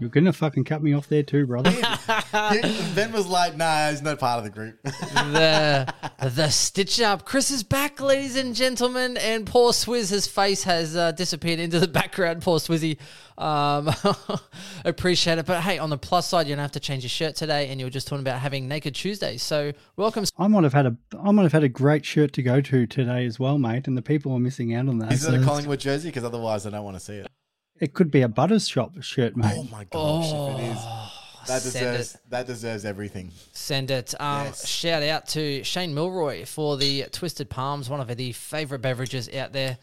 You're gonna fucking cut me off there too, brother. ben was like, nah, he's not part of the group. the the stitch up. Chris is back, ladies and gentlemen, and poor Swizz, his face has uh, disappeared into the background. Poor Swizzy. Um, appreciate it. But hey, on the plus side, you don't have to change your shirt today, and you were just talking about having Naked Tuesdays. So welcome. I might have had a I might have had a great shirt to go to today as well, mate. And the people are missing out on that. Is So it a Collingwood jersey? Because otherwise I don't want to see it. It could be a Butters shop shirt, mate. Oh my gosh, if it is. That Send deserves that deserves everything. Send it. Um, Yes. Shout out to Shane Milroy for the Twisted Palms, one of the favourite beverages out there.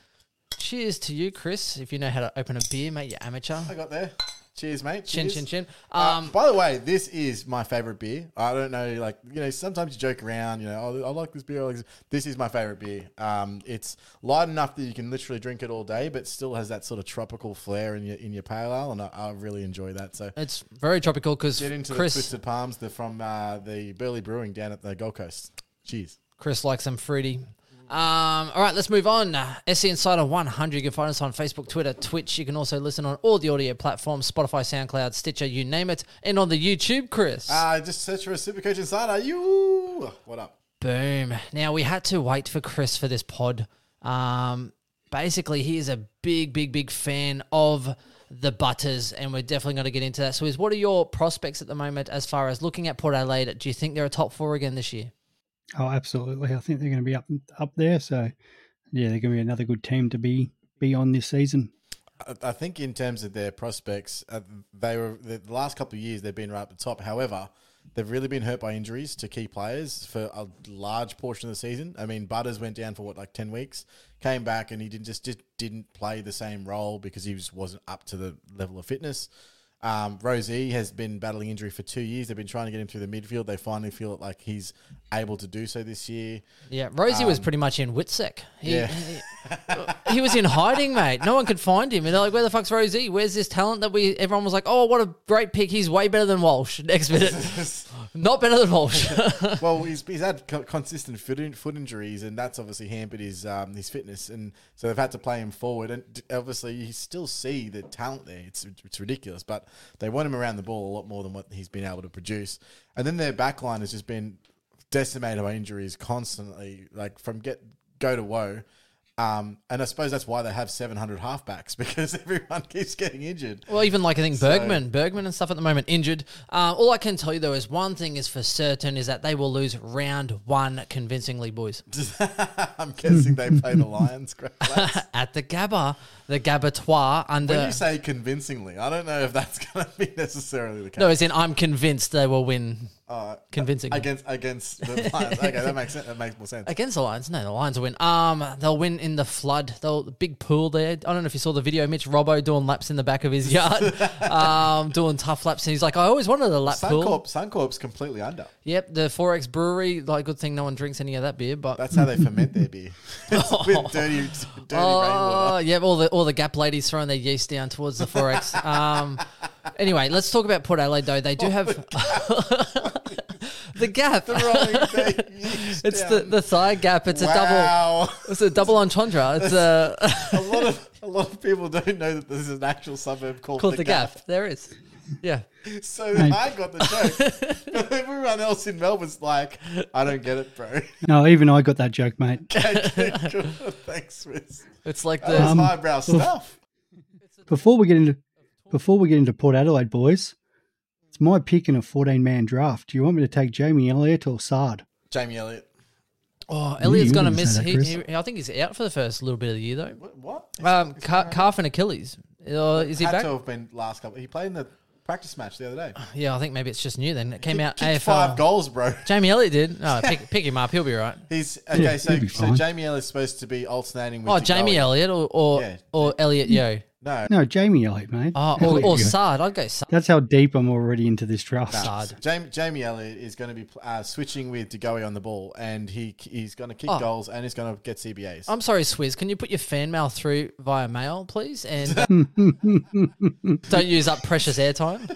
Cheers to you, Chris. If you know how to open a beer, mate, you're amateur. I got there. Cheers, mate. Chin, Cheers. chin, chin. Uh, Um, by the way, this is my favorite beer. I don't know, like you know, sometimes you joke around. You know, oh, I like this beer. Like this. this is my favorite beer. Um, it's light enough that you can literally drink it all day, but still has that sort of tropical flair in your in your pale ale, and I, I really enjoy that. So it's very tropical because get into Chris the Twisted Palms. They're from uh, the Burleigh Brewing down at the Gold Coast. Cheers. Chris likes them fruity. Um, all right, let's move on. SC Insider 100. You can find us on Facebook, Twitter, Twitch. You can also listen on all the audio platforms Spotify, SoundCloud, Stitcher, you name it. And on the YouTube, Chris. Uh, just search for a Supercoach Insider. You what up? Boom. Now we had to wait for Chris for this pod. Um, basically, he is a big, big, big fan of the Butters, and we're definitely going to get into that. So, is what are your prospects at the moment as far as looking at Port Adelaide? Do you think they're a top four again this year? Oh, absolutely. I think they're going to be up up there. So yeah, they're going to be another good team to be be on this season. I- think in terms of their prospects, uh, they were the last couple of years they've been right at the top. However, they've really been hurt by injuries to key players for a large portion of the season. I mean, Butters went down for what like ten weeks, came back, and he didn't just, just didn't play the same role because he just wasn't up to the level of fitness. Um, Rozee has been battling injury for two years. They've been trying to get him through the midfield. They finally feel like he's able to do so this year. Yeah, Rozee was pretty much in Witsec. He, Yeah. he, he was in hiding, mate. No one could find him. And they're like, where the fuck's Rozee? Where's this talent that we, everyone was like, oh, what a great pick. He's way better than Walsh. Next minute, not better than Walsh. well, he's, he's had co- consistent foot, in, foot injuries, and that's obviously hampered his um, his fitness, and so they've had to play him forward. And obviously, you still see the talent there; it's it's ridiculous. But they want him around the ball a lot more than what he's been able to produce. And then their back line has just been decimated by injuries constantly, like from get go to woe. Um, and I suppose that's why they have 700 halfbacks because everyone keeps getting injured. Well, even like I think Bergman, Bergman and stuff at the moment injured. Uh, all I can tell you though is one thing is for certain is that they will lose round one convincingly, boys. I'm guessing they play the Lions. At the Gabba, the Gabatois under. When you say convincingly, I don't know if that's going to be necessarily the case. no, as in I'm convinced they will win Uh, convincingly. against against the Lions. Okay, that makes sense. That makes more sense. Against the Lions, no, the Lions will win. Um, they'll win in the flood. They'll big pool there. I don't know if you saw the video. Mitch Robbo doing laps in the back of his yard, um, doing tough laps, and he's like, I always wanted a lap pool. Suncorp, Suncorp's completely under. Yep, the XXXX Brewery. Like, good thing no one drinks any of that beer, but That's how they ferment their beer. It's with dirty, dirty Oh, rainwater. yeah, all the all the Gap ladies throwing their yeast down towards the XXXX. um, anyway, let's talk about Port Adelaide though. They do have the Gap. Throwing their yeast It's the, the thigh gap. It's a double. wow. It's a double entendre. It's a a lot of a lot of people don't know that this is an actual suburb called, called the, the gap. There is. Yeah. So I got the joke. but everyone else in Melbourne's like, I don't get it, bro. No, even I got that joke, mate. Okay, good. Thanks, Wiz. It's like That's the Um, highbrow stuff. Before we get into before we get into Port Adelaide, boys, it's my pick in a 14 man draft. Do you want me to take Jamie Elliott or Sard? Jamie Elliott. Oh, Elliot's you going to miss. say that, He, he, I think he's out for the first little bit of the year though. What? what? Um, ca- calf and Achilles. Uh, is he Had back? to have been last couple. He played in the practice match the other day. Yeah, I think maybe it's just new. Then it came Kick- out kicked AFL. five goals, bro. Jamie Elliott did. No, pick, pick him up. He'll be right. He's okay. Yeah, so, he'll be so. Jamie Elliott's supposed to be alternating with. Oh, Jamie Goey. Elliott or or, Yeah. or Elliot Yo. No, No, Jamie Elliott, mate. Oh, or, we or. Sard. I'd go Sard. That's how deep I'm already into this draft. Sard. Jamie, Jamie Elliott is going to be uh, switching with De Goey on the ball, and he he's going to kick Oh. goals and he's going to get CBAs. I'm sorry, Swizz. Can you put your fan mail through via mail, please? And uh, don't use up precious airtime.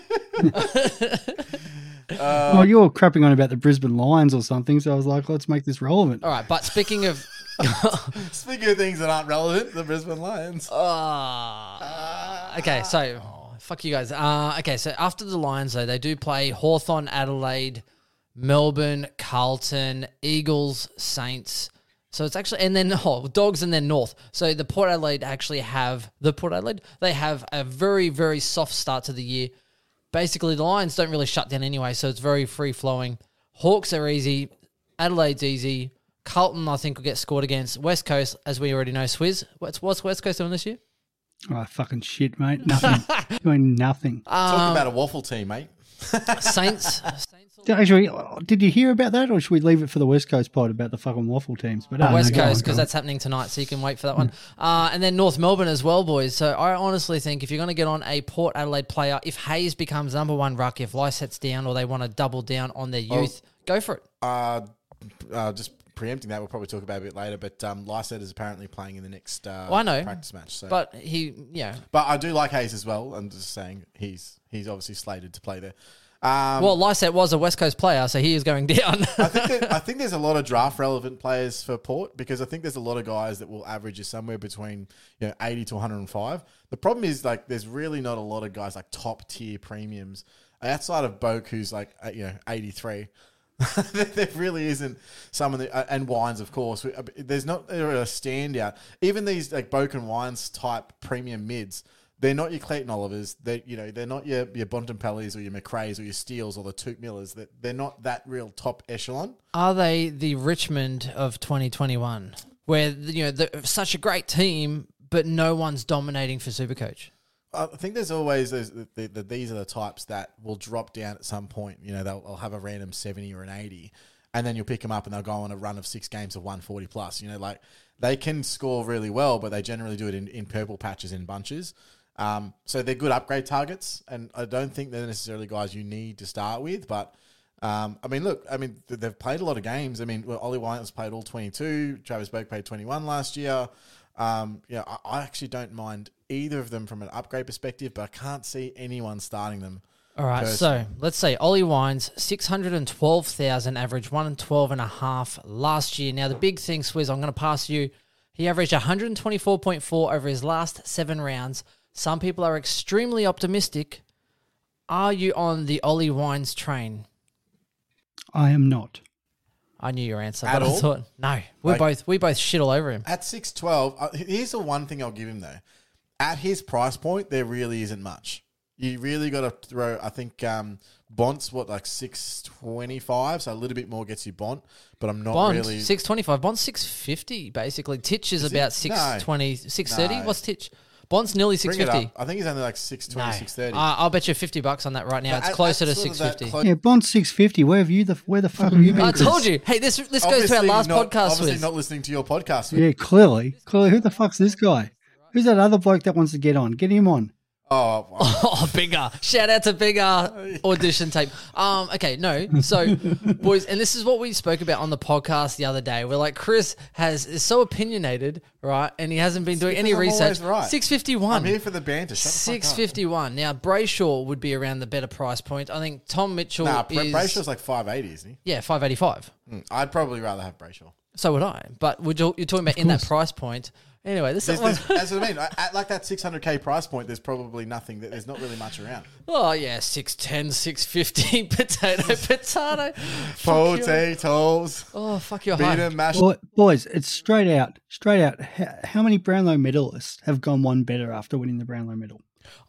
oh, you're crapping on about the Brisbane Lions or something, so I was like, let's make this relevant. All right, but speaking of. Speaking of things that aren't relevant, the Brisbane Lions. Uh, okay, so fuck you guys. Uh, okay, so after the Lions, though, they do play Hawthorn, Adelaide, Melbourne, Carlton, Eagles, Saints. So it's actually, and then oh, Dogs and then North. So the Port Adelaide actually have, the Port Adelaide, they have a very, very soft start to the year. Basically, the Lions don't really shut down anyway, so it's very free flowing. Hawks are easy. Adelaide's easy. Carlton, I think, will get scored against. West Coast, as we already know, Swizz. What's, what's West Coast doing this year? Oh, fucking shit, mate. Nothing. Doing nothing. Uh, Talk about a waffle team, mate. Saints. Actually, did you hear about that, or should we leave it for the West Coast pod about the fucking waffle teams? But uh, West no, Coast because that's happening tonight, so you can wait for that one. Uh, and then North Melbourne as well, boys. So I honestly think if you're going to get on a Port Adelaide player, if Hayes becomes number one ruck, if Lycett's down, or they want to double down on their youth, go for it. Uh, uh, just preempting that, we'll probably talk about it a bit later. But um, Lycett is apparently playing in the next uh, Well, I know, practice match. So. But, he, yeah. but I do like Hayes as well. I'm just saying he's he's obviously slated to play there. Um, Well, Lycett was a West Coast player, so he is going down. I think that, I think there's a lot of draft relevant players for Port because I think there's a lot of guys that will average you somewhere between you know 80 to 105. The problem is like there's really not a lot of guys like top tier premiums outside of Boak who's like uh, you know 83. there really isn't some of the uh, and Wines of course. Uh, There's not they're a standout. Even these like Boak and Wines type premium mids. They're not your Clayton Olivers. They you know they're not your your Bontempellis or your McRae's or your Steeles or the Touk Millers. That they're not that real top echelon. Are they the Richmond of 2021, where you know such a great team, but no one's dominating for Supercoach? I think there's always those, the, the, the, these are the types that will drop down at some point. You know, they'll, they'll have a random 70 or an 80, and then you'll pick them up and they'll go on a run of six games of 140 plus. You know, like they can score really well, but they generally do it in, in purple patches in bunches. Um, so they're good upgrade targets, and I don't think they're necessarily guys you need to start with. But um, I mean, look, I mean they've played a lot of games. I mean, Ollie White's played all 22. Travis Boak played 21 last year. Um, yeah, I, I actually don't mind either of them from an upgrade perspective, but I can't see anyone starting them. All right, so let's say Ollie Wines, 612,000 average, 1 and 12 and a half last year. Now, the big thing, Swizz, I'm going to pass you. He averaged 124.4 over his last seven rounds. Some people are extremely optimistic. Are you on the Ollie Wines train? I am not. I knew your answer, At but all? I thought no. We Like- both we both shit all over him. At 6'12, uh, here's the one thing I'll give him though. At his price point, there really isn't much. You really got to throw, I think, um, Bont's what, like 625, so a little bit more gets you Bont, but I'm not Bont really. six twenty five. Bont six fifty basically. Titch is, about six twenty, six thirty. No. What's Titch? Bont's nearly six Bring it fifty. up. I think he's only like 620, 630. Uh, I'll bet you fifty bucks on that right now. But it's at- closer at to sort of that fifty. clo- Yeah, Bont six fifty. Where have you the where the fuck have you been? I Chris? told you. Hey, this this goes to our Obviously last not- podcast Obviously, with. not listening to your podcast. Yeah, clearly, clearly. Who the fuck's this guy? Who's that other bloke that wants to get on? Get him on. Oh, wow. Oh, bigger! Shout out to bigger audition tape. Um, okay, no. So, boys, and this is what we spoke about on the podcast the other day. We're like, Chris has is so opinionated, right? And he hasn't been doing any because I'm research. always right. Six fifty one. I'm here for the banter. Shut the fuck up. fifty one. Now Brayshaw would be around the better price point. I think Tom Mitchell Nah, Bra- is Brayshaw's like 580, isn't he? yeah five eighty five. Mm, I'd probably rather have Brayshaw. So would I. But would you, you're talking about in that price point? Anyway, this There's, is there's, that's what I mean. At like that 600k price point, there's probably nothing. That there's not really much around. oh yeah 610, 650, potato potato. Fuck you. Potatoes, Oh fuck your beat heart. mash. Boy, boys, it's straight out, straight out. How, how many Brownlow medalists have gone one better after winning the Brownlow medal?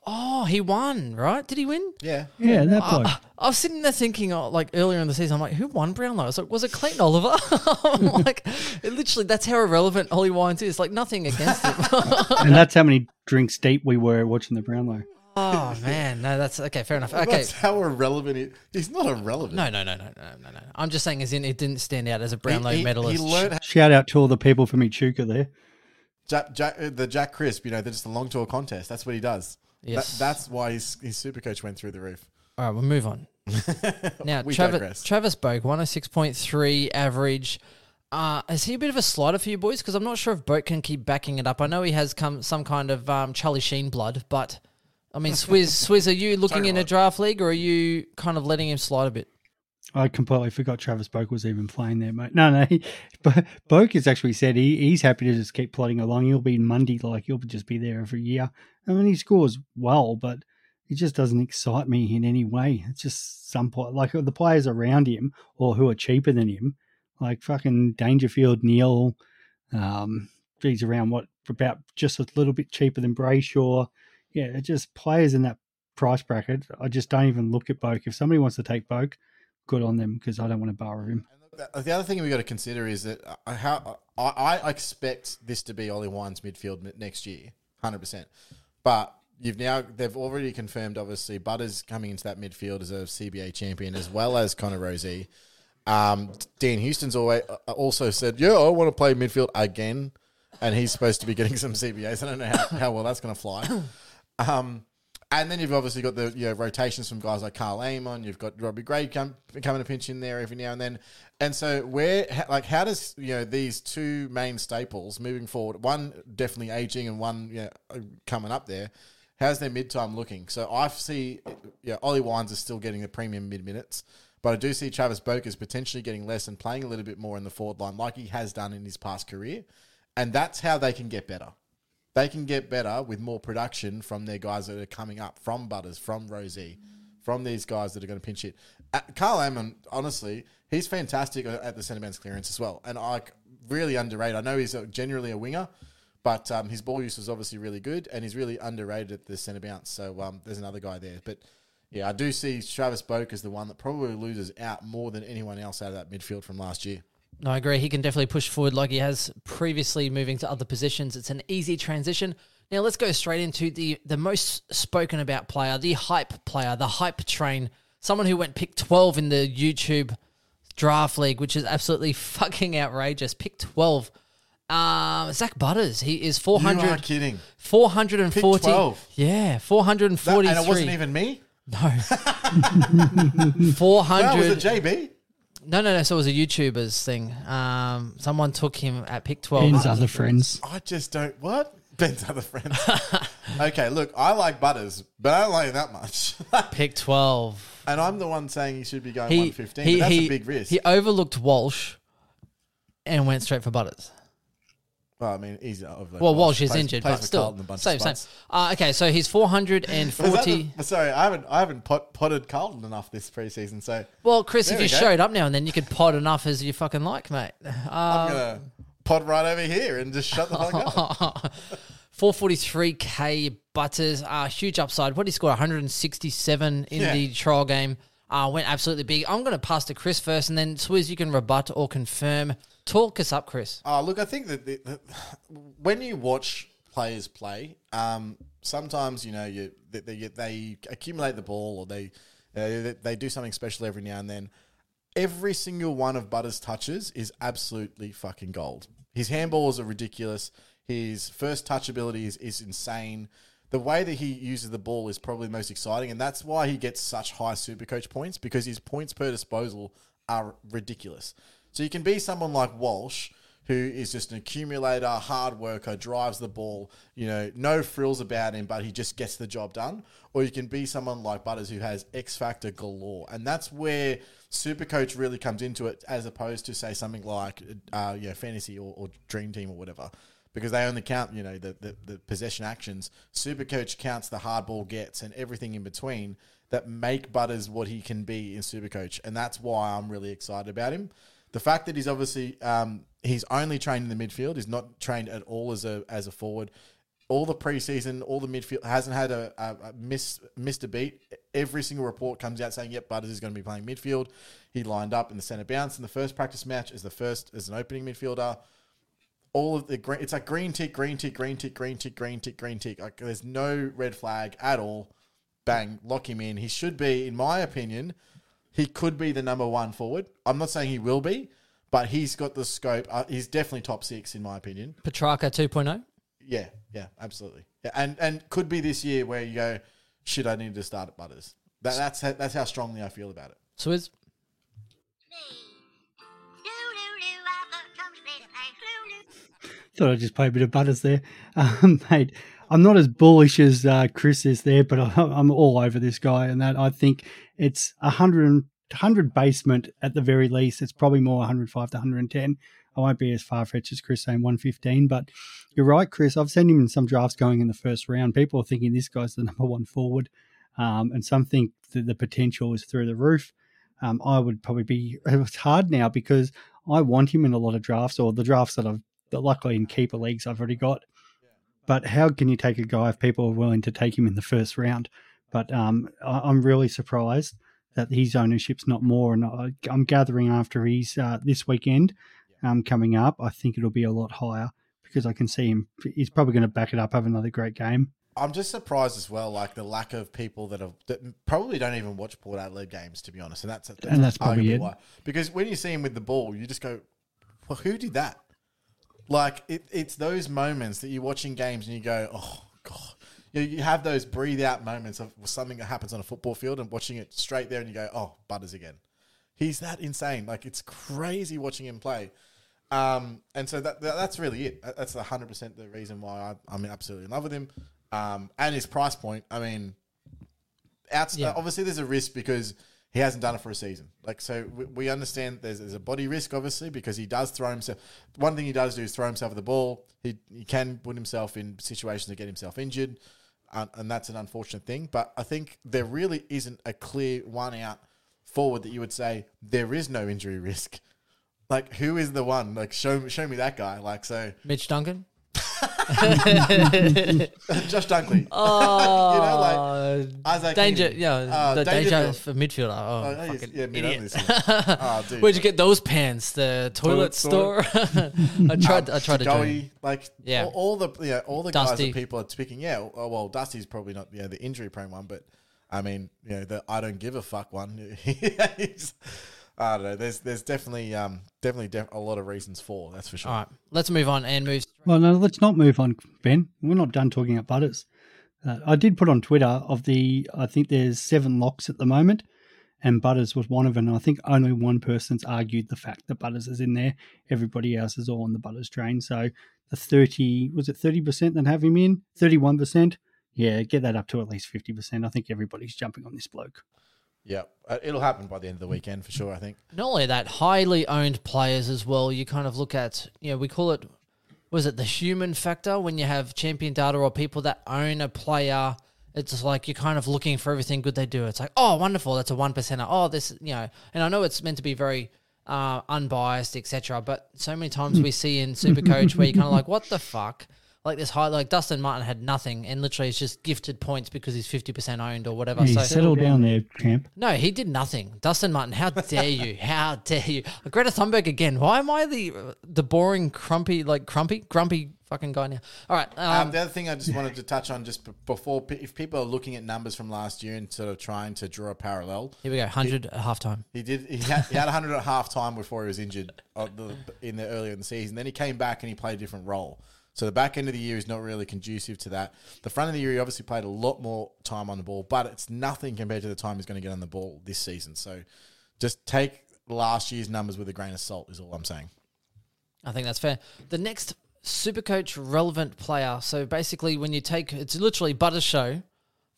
Oh, he won, right? Did he win? Yeah, Yeah, that bloke. I, I was sitting there thinking, oh, like earlier in the season, I'm like, who won Brownlow? I was like, was it Clayton Oliver? I'm like, it literally, that's how irrelevant Ollie Wines is. Like, nothing against him. and that's how many drinks deep we were watching the Brownlow. oh, man. No, that's okay, fair enough. Okay. that's how irrelevant he. He's not irrelevant. No, no, no, no, no, no, no. I'm just saying, as in, it didn't stand out as a he, Brownlow he, medalist. he learned. Shout out to all the people from Echuca there. Jack, Jack, uh, the Jack Crisp, you know, they're just a long tour contest. That's what he does. Yes. That, that's why his, his super coach went through the roof. All right, we'll move on. now, We Travis, digress. Travis Boak, 106.3 average. Uh, is he a bit of a slider for you boys? Because I'm not sure if Boak can keep backing it up. I know he has come some kind of um, Charlie Sheen blood, but I mean, Swizz, Swizz, are you looking in a draft league or are you kind of letting him slide a bit? I completely forgot Travis Boak was even playing there, mate. No, no. Bo- Boak has actually said he, he's happy to just keep plodding along. He'll be Monday, like he'll just be there every year. I mean, he scores well, but he just doesn't excite me in any way. It's just some point, like the players around him or who are cheaper than him, like fucking Dangerfield, Neale. Um, he's around what about just a little bit cheaper than Brayshaw. Yeah, it's just players in that price bracket. I just don't even look at Boak. If somebody wants to take Boak, good on them because I don't want to borrow him. The other thing we've got to consider is that uh, how I, I expect this to be Ollie Wine's midfield next year, hundred percent. But you've now they've already confirmed obviously Butters coming into that midfield as a CBA champion as well as Connor Rozee. Um, Dan Houston's always, uh, also said, "Yeah, I want to play midfield again," and he's supposed to be getting some CBAs. I don't know how, how well that's going to fly. Um, and then you've obviously got the you know, rotations from guys like Karl Amon. You've got Robbie Gray come, coming to pinch in there every now and then. And so where like how does you know these two main staples moving forward? One definitely aging, and one you know, coming up there. How's their mid time looking? So I see, yeah, Ollie Wines is still getting the premium mid minutes, but I do see Travis Boakers potentially getting less and playing a little bit more in the forward line, like he has done in his past career, and that's how they can get better they can get better with more production from their guys that are coming up from Butters, from Rozee, from these guys that are going to pinch it. Uh, Karl Amon, honestly, he's fantastic at the centre bounce clearance as well, and I really underrated. I know he's generally a winger, but um, his ball use is obviously really good, and he's really underrated at the centre bounce. So um, there's another guy there, but. Yeah, I do see Travis Boak as the one that probably loses out more than anyone else out of that midfield from last year. No, I agree. He can definitely push forward like he has previously, moving to other positions. It's an easy transition. Now let's go straight into the the most spoken about player, the hype player, the hype train. Someone who went pick twelve in the YouTube draft league, which is absolutely fucking outrageous. Pick twelve. Um, Zak Butters. He is You are 400, kidding. 440. Pick 12. Yeah, That- 443. and it wasn't even me. no. No, 400. was it JB? No, no, no. So it was a YouTuber's thing. Um, someone took him at pick twelve. Ben's other friends. I just don't. What? Ben's other friends. okay, look, I like Butters, but I don't like him that much. Pick twelve. and I'm the one saying he should be going He 115. but that's he, a big risk. he overlooked Walsh and went straight for Butters. Well, I mean, he's over. Well, Walsh is plays, injured, plays but for still, Carlton a bunch of same, same. spots. Uh, okay, so he's four hundred and Is that forty. the- sorry, I haven't I haven't pot, potted Carlton enough this preseason, so Well, Chris, There if you go. showed up now and then, you could pod enough as you fucking like, mate. I'm gonna pod right over here and just shut the fuck up. 443k Butters, uh, huge upside. What did he score? 167 in Yeah. the trial game. Uh, went absolutely big. I'm going to pass to Chris first, and then Swizz, you can rebut or confirm. Talk us up, Chris. Oh, look, I think that the, the, when you watch players play, um, sometimes you know you they, they, they accumulate the ball or they, uh, they they do something special every now and then. Every single one of Butters' touches is absolutely fucking gold. His handballs are ridiculous. His first touch ability is, is insane. The way that he uses the ball is probably the most exciting, and that's why he gets such high super coach points because his points per disposal are ridiculous. So you can be someone like Walsh, who is just an accumulator, hard worker, drives the ball, you know, no frills about him, but he just gets the job done. Or you can be someone like Butters who has X factor galore. And that's where Supercoach really comes into it as opposed to say something like uh, yeah, fantasy or, or dream team or whatever. Because they only count, you know, the, the, the possession actions. Supercoach counts the hard ball gets and everything in between that make Butters what he can be in Supercoach. And that's why I'm really excited about him. The fact that he's obviously um, he's only trained in the midfield, he's not trained at all as a as a forward. All the preseason, all the midfield hasn't had a, a, a miss missed a beat. Every single report comes out saying, "Yep, Butters is going to be playing midfield." He lined up in the centre bounce in the first practice match as the first as an opening midfielder. All of the green, it's like green tick, green tick, green tick, green tick, green tick, green tick. Like there's no red flag at all. Bang, lock him in. He should be, in my opinion, he could be the number one forward. I'm not saying he will be, but he's got the scope. Uh, he's definitely top six in my opinion. Petracca 2.0. Yeah, yeah, absolutely. Yeah, and and could be this year where you go, shit, I need to start at Butters. That, that's how, that's how strongly I feel about it. Swizz? Thought I'd just play a bit of butters there, um, mate. I'm not as bullish as uh, Chris is there, but I, I'm all over this guy, and that I think it's a hundred hundred basement at the very least. It's probably more 105 to 110. I won't be as far fetched as Chris saying 115, but you're right, Chris. I've seen him in some drafts going in the first round. People are thinking this guy's the number one forward, um, and some think that the potential is through the roof. Um, I would probably be. It's hard now because I want him in a lot of drafts, or the drafts that I've that luckily in keeper leagues I've already got. But how can you take a guy if people are willing to take him in the first round? But um, I, I'm really surprised that his ownership's not more. And I, I'm gathering after he's uh, this weekend um, coming up, I think it'll be a lot higher because I can see him. He's probably going to back it up, have another great game. I'm just surprised as well, like the lack of people that have that probably don't even watch Port Adelaide games, to be honest. And that's, that's And that's probably it. why. Because when you see him with the ball, you just go, "Well, who did that?" Like it, it's those moments that you're watching games and you go, "Oh God." You, know, you have those breathe out moments of something that happens on a football field and watching it straight there, and you go, "Oh, Butters again." He's that insane. Like it's crazy watching him play. Um, and so that, that that's really it. That- That's hundred percent the reason why I, I'm absolutely in love with him. Um, and his price point. I mean, Yeah. obviously there's a risk because he hasn't done it for a season. Like so, we, we understand there's, there's a body risk obviously because he does throw himself. One thing he does do is throw himself at the ball. He he can put himself in situations to get himself injured, and, and that's an unfortunate thing. But I think there really isn't a clear one out forward that you would say there is no injury risk. Like who is the one? Like show show me that guy. Like so, Mitch Duncan? Josh Dunkley. Oh, You know, like, Isaac danger, yeah, Uh, the danger Dangerfield. for midfielder. Oh, Oh, yeah, fucking yeah, idiot. Oh, dude. Where'd you get those pants? The toilet, Toilet store. I tried. I tried to join. Like Yeah. all, all the yeah, all the guys Dusty. that people are picking. Yeah, oh, well, Dusty's probably not yeah the injury prone one, but I mean, you know, the I don't give a fuck one. He's- I don't know. There's there's definitely um definitely def- a lot of reasons for that's for sure. All right, let's move on and move. Well, no, let's not move on, Ben. We're not done talking about butters. Uh, I did put on Twitter of the, I think there's seven locks at the moment, and Butters was one of them. I think only one person's argued the fact that Butters is in there. Everybody else is all on the Butters train. So the 30, was it 30% that have him in? 31%? Yeah, get that up to at least 50%. I think everybody's jumping on this bloke. Yeah, uh, it'll happen by the end of the weekend for sure. I think. Not only that, highly owned players as well. You kind of look at, you know, we call it, was it the human factor when you have champion data or people that own a player? It's like you're kind of looking for everything good they do. It's like, oh, wonderful, that's a one percenter. Oh, this, you know, and I know it's meant to be very uh, unbiased, etc. But so many times we see in Supercoach where you're kind of like, what the fuck? Like this high, like Dustin Martin had nothing, and literally is just gifted points because he's fifty percent owned or whatever. Hey, so settle down there, champ. no, he did nothing. Dustin Martin, how dare you? How dare you? Greta Thunberg again. Why am I the the boring, crumpy, like crumpy, grumpy fucking guy now? All right. Um, Um, the other thing I just wanted to touch on just b- before, pe- if people are looking at numbers from last year and sort of trying to draw a parallel, here we go. Hundred at halftime. He did. He had, he had 100 at half time before he was injured uh, the, in the earlier in the season. Then he came back and he played a different role. So the back end of the year is not really conducive to that. The front of the year, he obviously played a lot more time on the ball, but it's nothing compared to the time he's going to get on the ball this season. So just take last year's numbers with a grain of salt. Is all I'm saying. I think that's fair. The next Supercoach relevant player. So basically, when you take it's literally Butter Show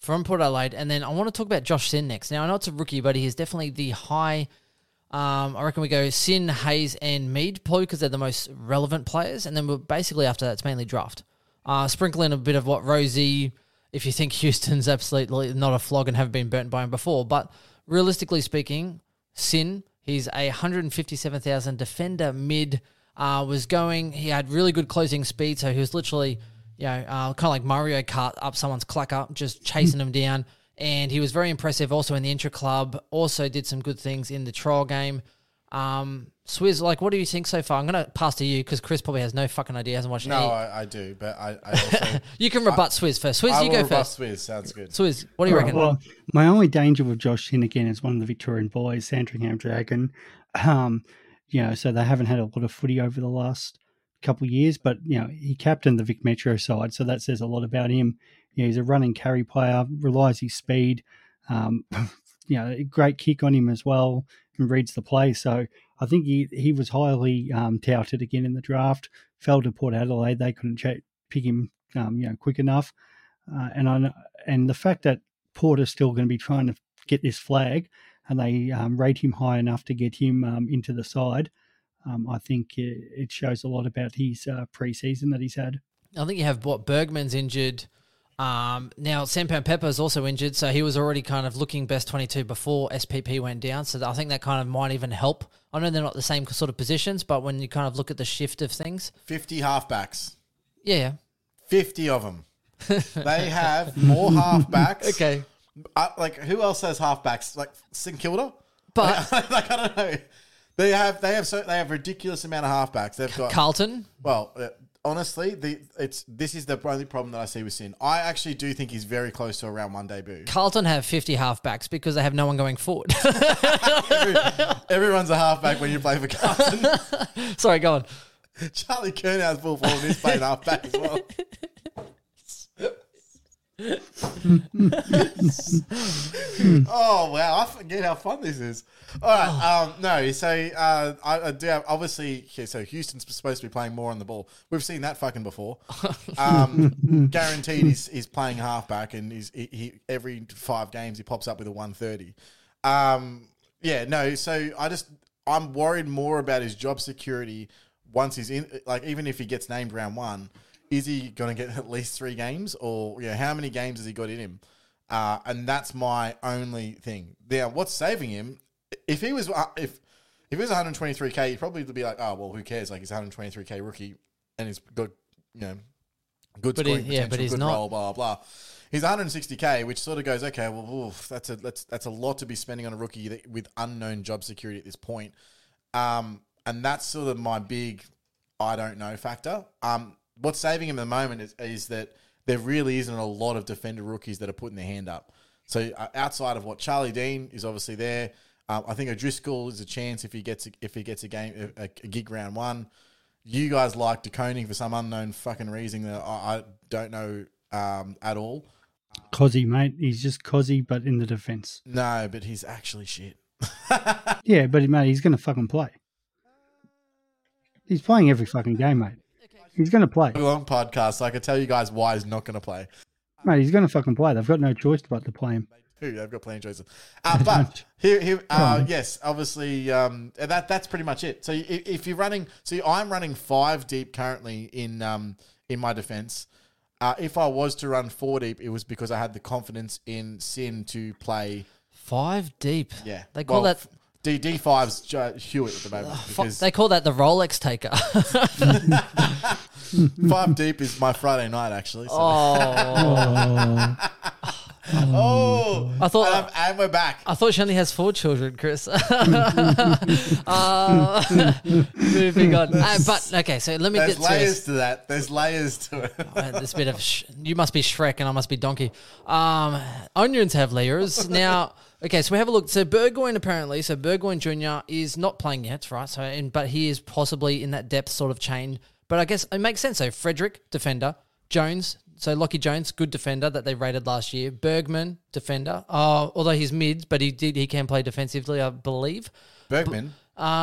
from Port Adelaide, and then I want to talk about Josh Sinn next. Now I know it's a rookie, but he is definitely the high. Um, I reckon we go Sinn, Hayes, and Mead, probably because they're the most relevant players, and then we're basically after that it's mainly draft. Uh, sprinkle in a bit of what Rozee. If you think Houston's absolutely not a flog and haven't been burnt by him before, but realistically speaking, Sinn, he's a 157,000 defender mid. Uh, was going. He had really good closing speed, so he was literally, you know, uh, kind of like Mario Kart up someone's clacker, just chasing him down. And he was very impressive also in the intra club. Also did some good things in the trial game. Um, Swizz, like, what do you think so far? I'm gonna pass to you because Chris probably has no fucking idea, hasn't watched No, any. I, I do, but I, I also You can rebut Swizz first. Swizz, I you will go rebut first. Swizz. Sounds good. Swizz, what do you reckon? Well, my only danger with Josh Sinn again is one of the Victorian boys, Sandringham Dragon. Um, you know, so they haven't had a lot of footy over the last couple of years, but you know he captained the Vic Metro side, so that says a lot about him. You know, he's a running carry player, relies his speed. Um, you know, great kick on him as well, and reads the play. So I think he he was highly um, touted again in the draft. Fell to Port Adelaide, they couldn't pick him, um, you know, quick enough. Uh, and I and the fact that Port is still going to be trying to get this flag, and they um, rate him high enough to get him um, into the side. Um, I think it, it shows a lot about his uh, preseason that he's had. I think you have what Bergman's injured. Um, now Sam Powell-Pepper is also injured, so he was already kind of looking best twenty two before SPP went down. So I think that kind of might even help. I know they're not the same sort of positions, but when you kind of look at the shift of things, 50 halfbacks. yeah, yeah. 50 of them. they have more halfbacks. okay. Uh, like, who else has halfbacks? Like, St Kilda? But like, I don't know. They have they have so they have ridiculous amount of halfbacks. They've got Carlton, well, uh, honestly, the it's this is the only problem that I see with Sinn. I actually do think he's very close to a round one debut. Carlton have fifty halfbacks because they have no one going forward. Everyone's a halfback when you play for Carlton. Sorry, go on. Charlie Curnow's full forward. He's playing halfback as well. oh wow! I forget how fun this is. All right, um, no. So uh, I, I do have obviously. Okay, so Houston's supposed to be playing more on the ball. We've seen that fucking before. Um, guaranteed, he's, he's playing halfback, and he's he, he every five games he pops up with a one thirty. Um, yeah, no. So I just I'm worried more about his job security once he's in. Like even if he gets named round one, is he going to get at least three games, or you know, how many games has he got in him? Uh, and that's my only thing. Now, what's saving him? If he was uh, if if he was 123k, he'd probably be like, oh well, who cares? Like he's 123k rookie, and he's got you know good But he- scoring yeah, but he's good not. role, blah blah. He's 160k, which sort of goes okay. Well, oof, that's a that's that's a lot to be spending on a rookie that, with unknown job security at this point. Um, and that's sort of my big I don't know factor. Um, what's saving him at the moment is, is that there really isn't a lot of defender rookies that are putting their hand up. So uh, outside of what Charlie Dean is obviously there, um, I think O'Driscoll is a chance if he gets a, if he gets a game a, a gig round one. You guys like De Koning for some unknown fucking reason that I, I don't know um, at all. Cozzy, mate. He's just Cozzy, but in the defence. No, but he's actually shit. Yeah, but mate, he's going to fucking play. He's playing every fucking game, mate. He's going to play. Long podcast, so I can tell you guys why he's not going to play. Mate, he's going to fucking play. They've got no choice but to play him. Who they've got plenty of choices. Uh, but here, here, uh, yes, obviously, um, that that's pretty much it. So if, if you're running, see, I'm running five deep currently in um, in my defense. Uh, if I was to run four deep, it was because I had the confidence in Sinn to play. Five deep. Yeah, They call Well, that. D D five's Hewitt at the moment fu- because They call that the Rolex taker. five deep is my Friday night actually. So. oh, Oh, I thought- and, and we're back. I thought she only has four children, Chris. uh, moving on. Uh, but okay, so let me There's get to layers to that. There's layers to it. Uh, this bit of sh- you must be Shrek and I must be Donkey. Um, onions have layers now. Okay, so we have a look. So Burgoyne apparently, so Burgoyne Junior is not playing yet, right? So, and, but he is possibly in that depth sort of chain. But I guess it makes sense. So Frederick defender, Jones. So Lachie Jones, good defender that they rated last year. Bergman defender. Uh, although he's mid, but he did he can play defensively, I believe. Bergman.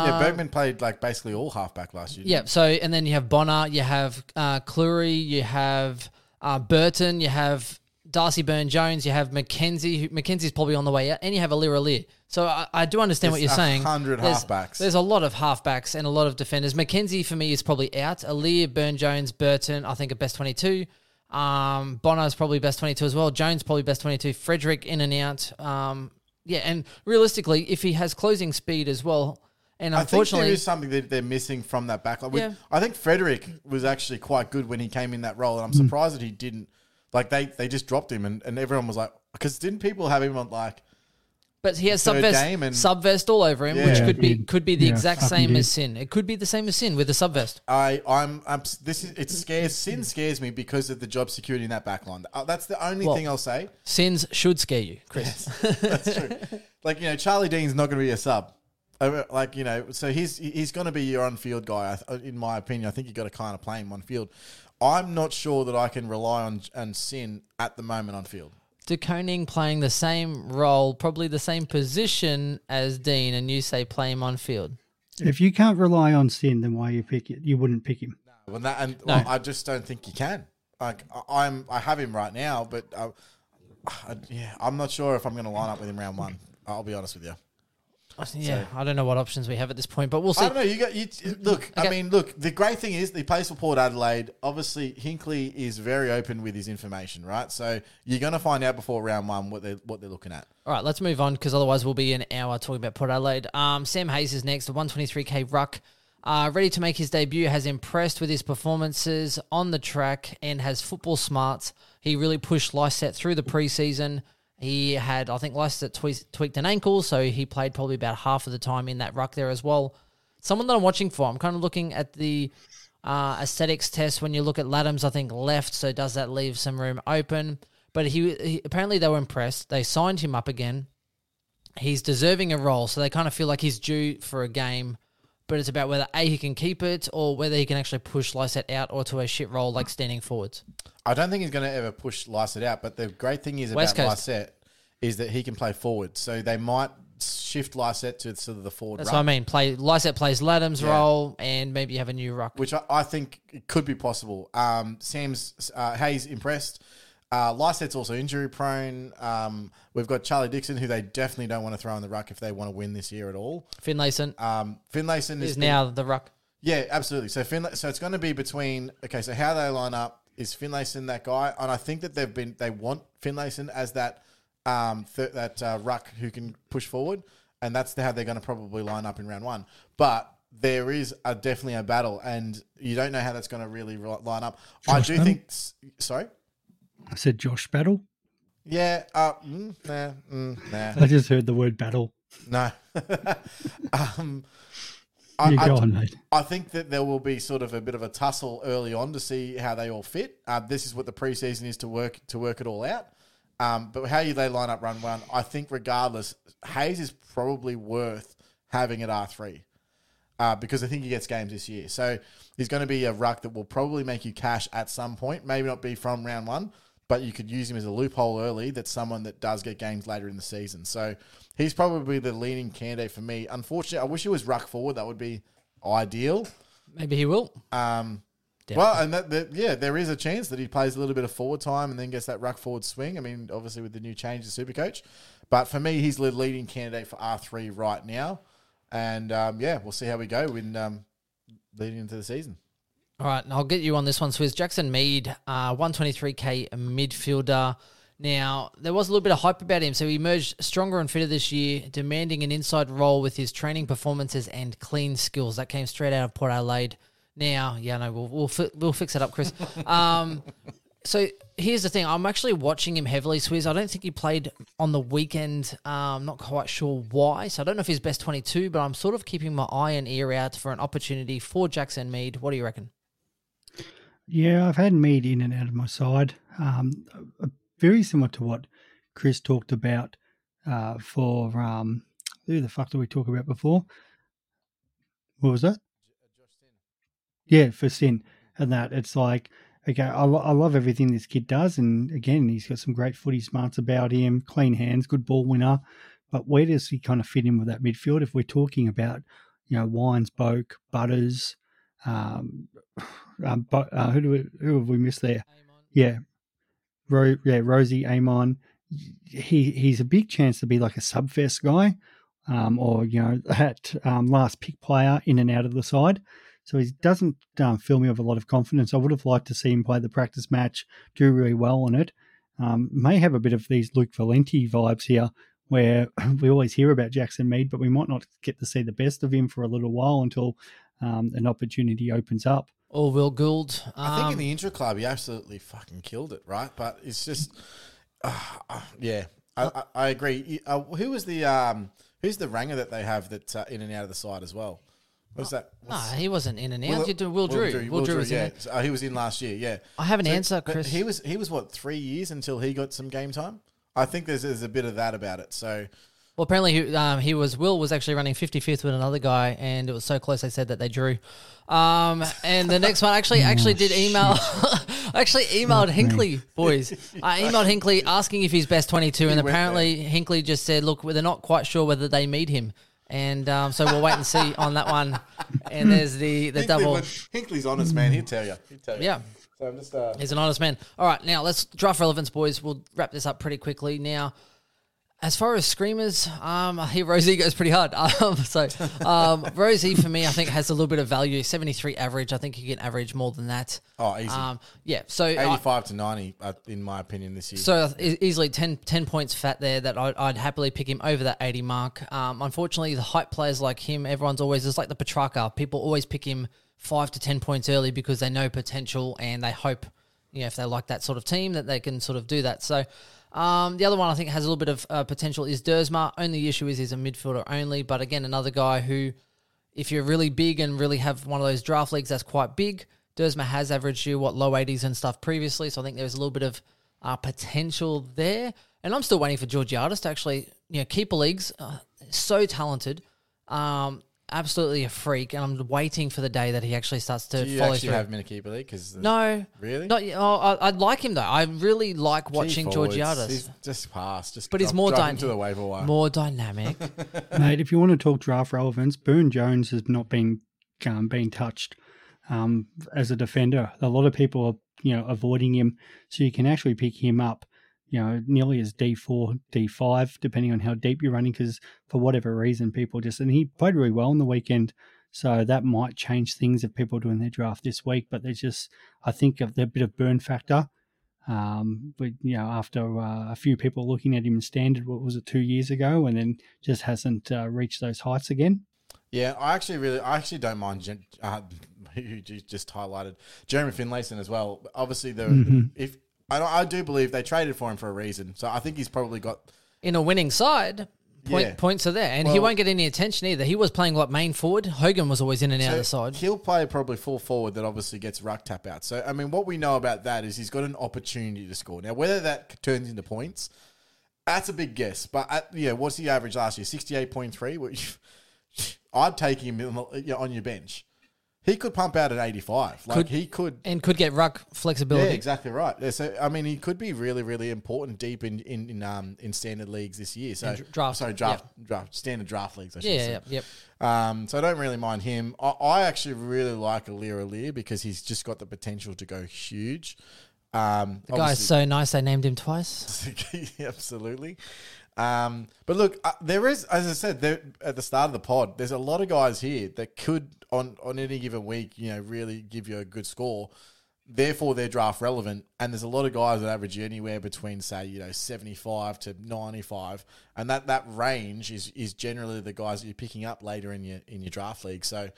yeah, Bergman played like basically all halfback last year. Uh, Yeah. So and then you have Bonner, you have uh, you have uh, Burton, you have Darcy Byrne-Jones, you have McKenzie. Who, McKenzie's probably on the way out, and you have Aliir Aliir. So I, I do understand what you're saying. 100 There's- halfbacks. There's a lot of halfbacks and a lot of defenders. McKenzie for me is probably out. Aliir, Burn Jones, Burton, I think are best 22. Um, Bonner's probably best 22 as well. Jones probably best 22. Frederick in and out. Um, yeah, and realistically, if he has closing speed as well, and I think unfortunately, there is something that they're missing from that backline. We- Yeah. I think Frederick was actually quite good when he came in that role, and I'm Hmm. surprised that he didn't. Like they, they just dropped him, and, and everyone was like, because didn't people have him on like? But he has Third subvest, game and- subvest all over him, Yeah. which could be could be the yeah, exact fucking same did. as Sinn. It could be the same as Sinn with the subvest. I, I'm, I'm. This is it scares Sinn scares me because of the job security in that backline. Uh, That's the only Well- thing I'll say. Sins should scare you, Chris. That's true. like you know, Charlie Dean's not going to be a sub. Uh, Like you know, so he's he's going to be your on-field guy. I th- In my opinion, I think you got to kind of play him on field. I'm not sure that I can rely on on Sinn at the moment on field. De Koning playing the same role, probably the same position as Dean, and you say play him on field. If you can't rely on Sinn, then why you pick it? You wouldn't pick him. Well, that, and No. well, I just don't think you can. Like I- I'm, I have him right now, but uh, I, yeah, I'm not sure if I'm going to line up with him round one. I'll be honest with you. Yeah, I don't know what options we have at this point, but we'll see. I don't know. You got you. Look, I mean, look. The great thing is he plays for Port Adelaide. Obviously, Hinkley is very open with his information, right? So you're going to find out before round one what they what they're looking at. All right, let's move on because otherwise we'll be an hour talking about Port Adelaide. Um, Sam Hayes is next, the 123k ruck. Uh, ready to make his debut, has impressed with his performances on the track and has football smarts. He really pushed Lycett through the preseason. He had, I think, Lycett twe- tweaked an ankle, so he played probably about half of the time in that ruck there as well. Someone that I'm watching for, I'm kind of looking at the uh, aesthetics test. When you look at Ladhams, I think left, so does that leave some room open? But he, he apparently they were impressed. They signed him up again he's deserving a role, so they kind of feel like he's due for a game. But it's about whether A, he can keep it, or whether he can actually push Lycett out or to a shit role like standing forwards. I don't think he's going to ever push Lycett out. But the great thing is West about Coast. Lycett is that he can play forward. So they might shift Lycett to sort of the forward. That's what I mean. Play Lycett plays Ladhams' Yeah. role, and maybe have a new ruck. which I, I think it could be possible. Um, Sam's uh, Hayes impressed. Uh, Lycett's also injury prone. Um, we've got Charlie Dixon, who they definitely don't want to throw in the ruck if they want to win this year at all. Finlayson Um, Finlayson is is now the ruck. yeah, absolutely. So Finlay, so it's going to be between okay. So how they line up is Finlayson that guy, and I think that they've been they want Finlayson as that um th- that uh, ruck who can push forward, and that's how they're going to probably line up in round one. But there is a definitely a battle, and you don't know how that's going to really line up. I do Battle? think. Sorry. I said Josh Battle. Yeah. Uh, mm, nah. Mm, nah. I just heard the word battle. no. um. I, I- go on, mate. I think that there will be sort of a bit of a tussle early on to see how they all fit. Uh, this is what the preseason is to work to work it all out. Um, but how you they line up run one, I think regardless, Hayes is probably worth having at R three uh, because I think he gets games this year. So he's going to be a ruck that will probably make you cash at some point. Maybe not be from round one, but you could use him as a loophole early. That's someone that does get games later in the season. So he's probably the leading candidate for me. Unfortunately, I wish he was ruck forward. That would be ideal. Maybe he will. Um, well, and that, that yeah, there is a chance that he plays a little bit of forward time and then gets that ruck forward swing. I mean, obviously with the new change to super coach, but for me, he's the leading candidate for R three right now. And um, yeah, we'll see how we go in um, leading into the season. All right, and I'll get you on this one, Swizz. Jackson Mead, uh, 123k midfielder. Now, there was a little bit of hype about him, so he emerged stronger and fitter this year, demanding an inside role with his training performances and clean skills. That came straight out of Port Adelaide. Now, yeah, no, we'll we'll, fi- we'll fix it up, Chris. Um, so here's the thing: I'm actually watching him heavily, Swizz. I don't think he played on the weekend. Um, I'm not quite sure why. So I don't know if he's best 22, but I'm sort of keeping my eye and ear out for an opportunity for Jackson Mead. What do you reckon? Yeah, I've had meat in and out of my side. Um, uh, very similar to what Chris talked about uh, for um, who the fuck did we talk about before? What was that? Yeah, for Sinn and that it's like okay, I, lo- I love everything this kid does, and again, he's got some great footy smarts about him, clean hands, good ball winner. But where does he kind of fit in with that midfield? If we're talking about, you know, Wines, Boak, Butters, um, um, but uh, who do we, who have we missed there? Yeah, Ro- yeah, Rozee Amon. He he's a big chance to be like a subvest guy, um, or you know that um, last pick player in and out of the side. So he doesn't um, fill me with a lot of confidence. I would have liked to see him play the practice match, do really well on it. Um, may have a bit of these Luke Valente vibes here, where we always hear about Jackson Mead, but we might not get to see the best of him for a little while until um, an opportunity opens up. Or Will Gould. I think in Um, the intra club, he absolutely fucking killed it, right? But it's just, uh, uh, yeah, I, I, I agree. Uh, who was the um, who's the ranger that they have that uh, in and out of the side as well? What's that? no, What's- he wasn't in and out. Will- you do Will, Drew. Will, Drew, was in yeah, it. So, uh, he was in last year. Yeah, I have an So- answer, Chris. He was he was what three years until he got some game time. I think there's there's a bit of that about it. So Well, apparently he, um, he was Will was actually running 55th with another guy, and it was so close they said that they drew. Um, and the next one actually actually did email. Actually emailed Hinkley boys. I emailed Hinkley asking if he's best 22, and apparently Hinkley just said, "Look, they're not quite sure whether they meet him." And um, so we'll wait and see on that one. And there's the the Hinkley double. would- Hinkley's honest, man. He'll tell you. He'll tell you. Yeah. So I'm just. Uh, He's an honest man. All right, now let's draft relevance, boys. We'll wrap this up pretty quickly. Now, as far as screamers, um, I hear Rozee goes pretty hard. Um, so, um, Rozee for me, I think has a little bit of value. Seventy three average. I think you can average more than that. oh, easy. Um, yeah. So, 85 to 90, uh, in my opinion, this year. so e- easily 10, 10 points fat there that I'd, I'd happily pick him over that 80 mark. Um, unfortunately, the hype players like him, everyone's always, it's like the Petracca. People always pick him five to 10 points early because they know potential and they hope, you know, if they like that sort of team, that they can sort of do that. So um, the other one I think has a little bit of uh, potential is Dersma. Only issue is he's a midfielder only, but again, another guy who, if you're really big and really have one of those draft leagues that's quite big, Dersma has averaged you what low 80s and stuff previously, so I think there's a little bit of uh, potential there. And I'm still waiting for Georgiades to actually, you know, keeper leagues, uh, so talented, um, absolutely a freak, and I'm waiting for the day that he actually starts to Do you follow actually through. have him in a keeper league? Cause no, Really? Not, oh, I, I'd like him though. I really like watching forwards, Georgiades, He's just pass. Just but he's more drop dy- him to the waiver wire. more dynamic. Mate, if you want to talk draft relevance, Byrne-Jones has not been um, been touched um, as a defender. A lot of people are you know avoiding him, so you can actually pick him up. You know, nearly as D four, D five, depending on how deep you're running. Because for whatever reason, people just and he played really well on the weekend, so that might change things if people are doing their draft this week. But there's just, I think, a, bit of burn factor. Um, but you know, after uh, a few people looking at him in standard, what was it, two years ago, and then just hasn't uh, reached those heights again. Yeah, I actually really, I actually don't mind uh, who you just highlighted Jeremy Finlayson as well. Obviously, the Mm-hmm. if I, I do believe they traded for him for a reason, so I think he's probably got. in a winning side, point, Yeah. points are there, and he won't get any attention either. He was playing like main forward. Hogan was always in and out of the side. He'll play probably full forward that obviously gets ruck tap out. So I mean, what we know about that is he's got an opportunity to score. Now, whether that turns into points, that's a big guess. But at, yeah, what's the average last year? Sixty eight point three. Which I'd take him the- you know, on your bench. He could pump out at eighty five. Like Could- he could. and could get ruck Yeah, flexibility. exactly right. Yeah, so I mean, he could be really, really important deep in in, in um in standard leagues this year. So draft, sorry, draft, draft, standard draft leagues. I should Yeah, say. yeah, yep. Um, so I don't really mind him. I, I actually really like Aliir Aliir because he's just got the potential to go huge. Um, The guy's so nice they named him twice. absolutely. Um, but look, uh, there is, as I said there, at the start of the pod, there's a lot of guys here that could, on on any given week, you know, really give you a good score. Therefore, they're draft relevant, and there's a lot of guys that average anywhere between, say, you know, 75 to 95, and that that range is is generally the guys that you're picking up later in your in your draft league. So,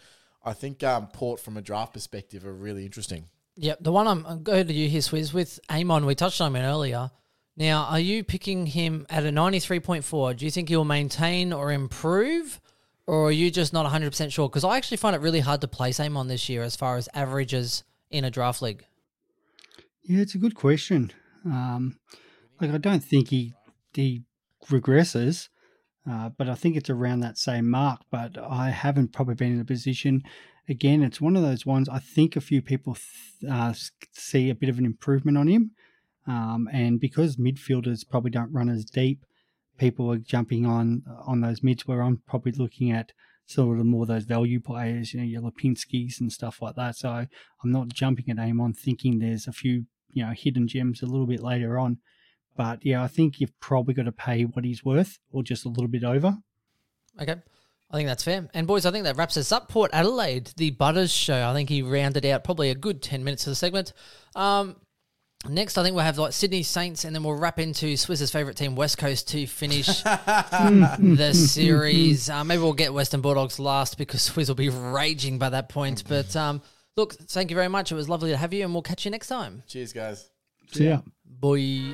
I think um, Port, from a draft perspective, are really interesting. Yep, the one I'm I'll go to you here, Swizz, with Amon. We touched on him earlier. Now, are you picking him at a 93.4? Do you think he'll maintain or improve? Or are you just not 100% sure? Because I actually find it really hard to place Amon this year as far as averages in a draft league. Yeah, it's a good question. Um, like I don't think he he regresses, uh, but I think it's around that same mark. But I haven't probably been in a position. Again, it's one of those ones. I think a few people th- uh, see a bit of an improvement on him, um, and because midfielders probably don't run as deep, people are jumping on on those mids. Where I'm probably looking at sort of more those value players, you know, your Lipinskis and stuff like that. So I'm not jumping at Amon thinking there's a few, you know, hidden gems a little bit later on. But yeah, I think you've probably got to pay what he's worth or just a little bit over. Okay. I think that's fair. And boys, I think that wraps us up. Port Adelaide, the Butters show. I think he rounded out probably a good 10 minutes of the segment. Um, next, I think we'll have like Sydney Saints, and then we'll wrap into Swiss's favourite team, West Coast, to finish the series. Uh, maybe we'll get Western Bulldogs last because Swizz will be raging by that point. But um, look, thank you very much. It was lovely to have you, and we'll catch you next time. Cheers, guys. See ya. Boy.